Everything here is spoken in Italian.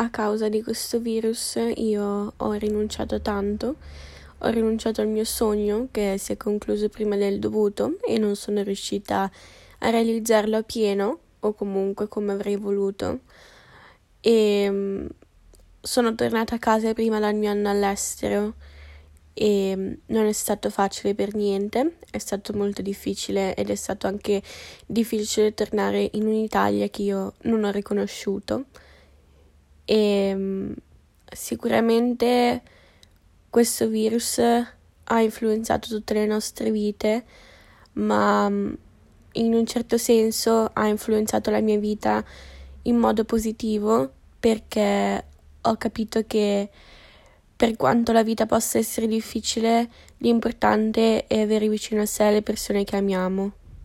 a causa di questo virus io ho rinunciato tanto, ho rinunciato al mio sogno che si è concluso prima del dovuto e non sono riuscita a realizzarlo a pieno o comunque come avrei voluto. E mm, sono tornata a casa prima dal mio anno all'estero e non è stato facile per niente, è stato molto difficile ed è stato anche difficile tornare in un'Italia che io non ho riconosciuto e mm, sicuramente questo virus ha influenzato tutte le nostre vite, ma in un certo senso ha influenzato la mia vita in modo positivo perché ho capito che per quanto la vita possa essere difficile, l'importante è avere vicino a sé le persone che amiamo.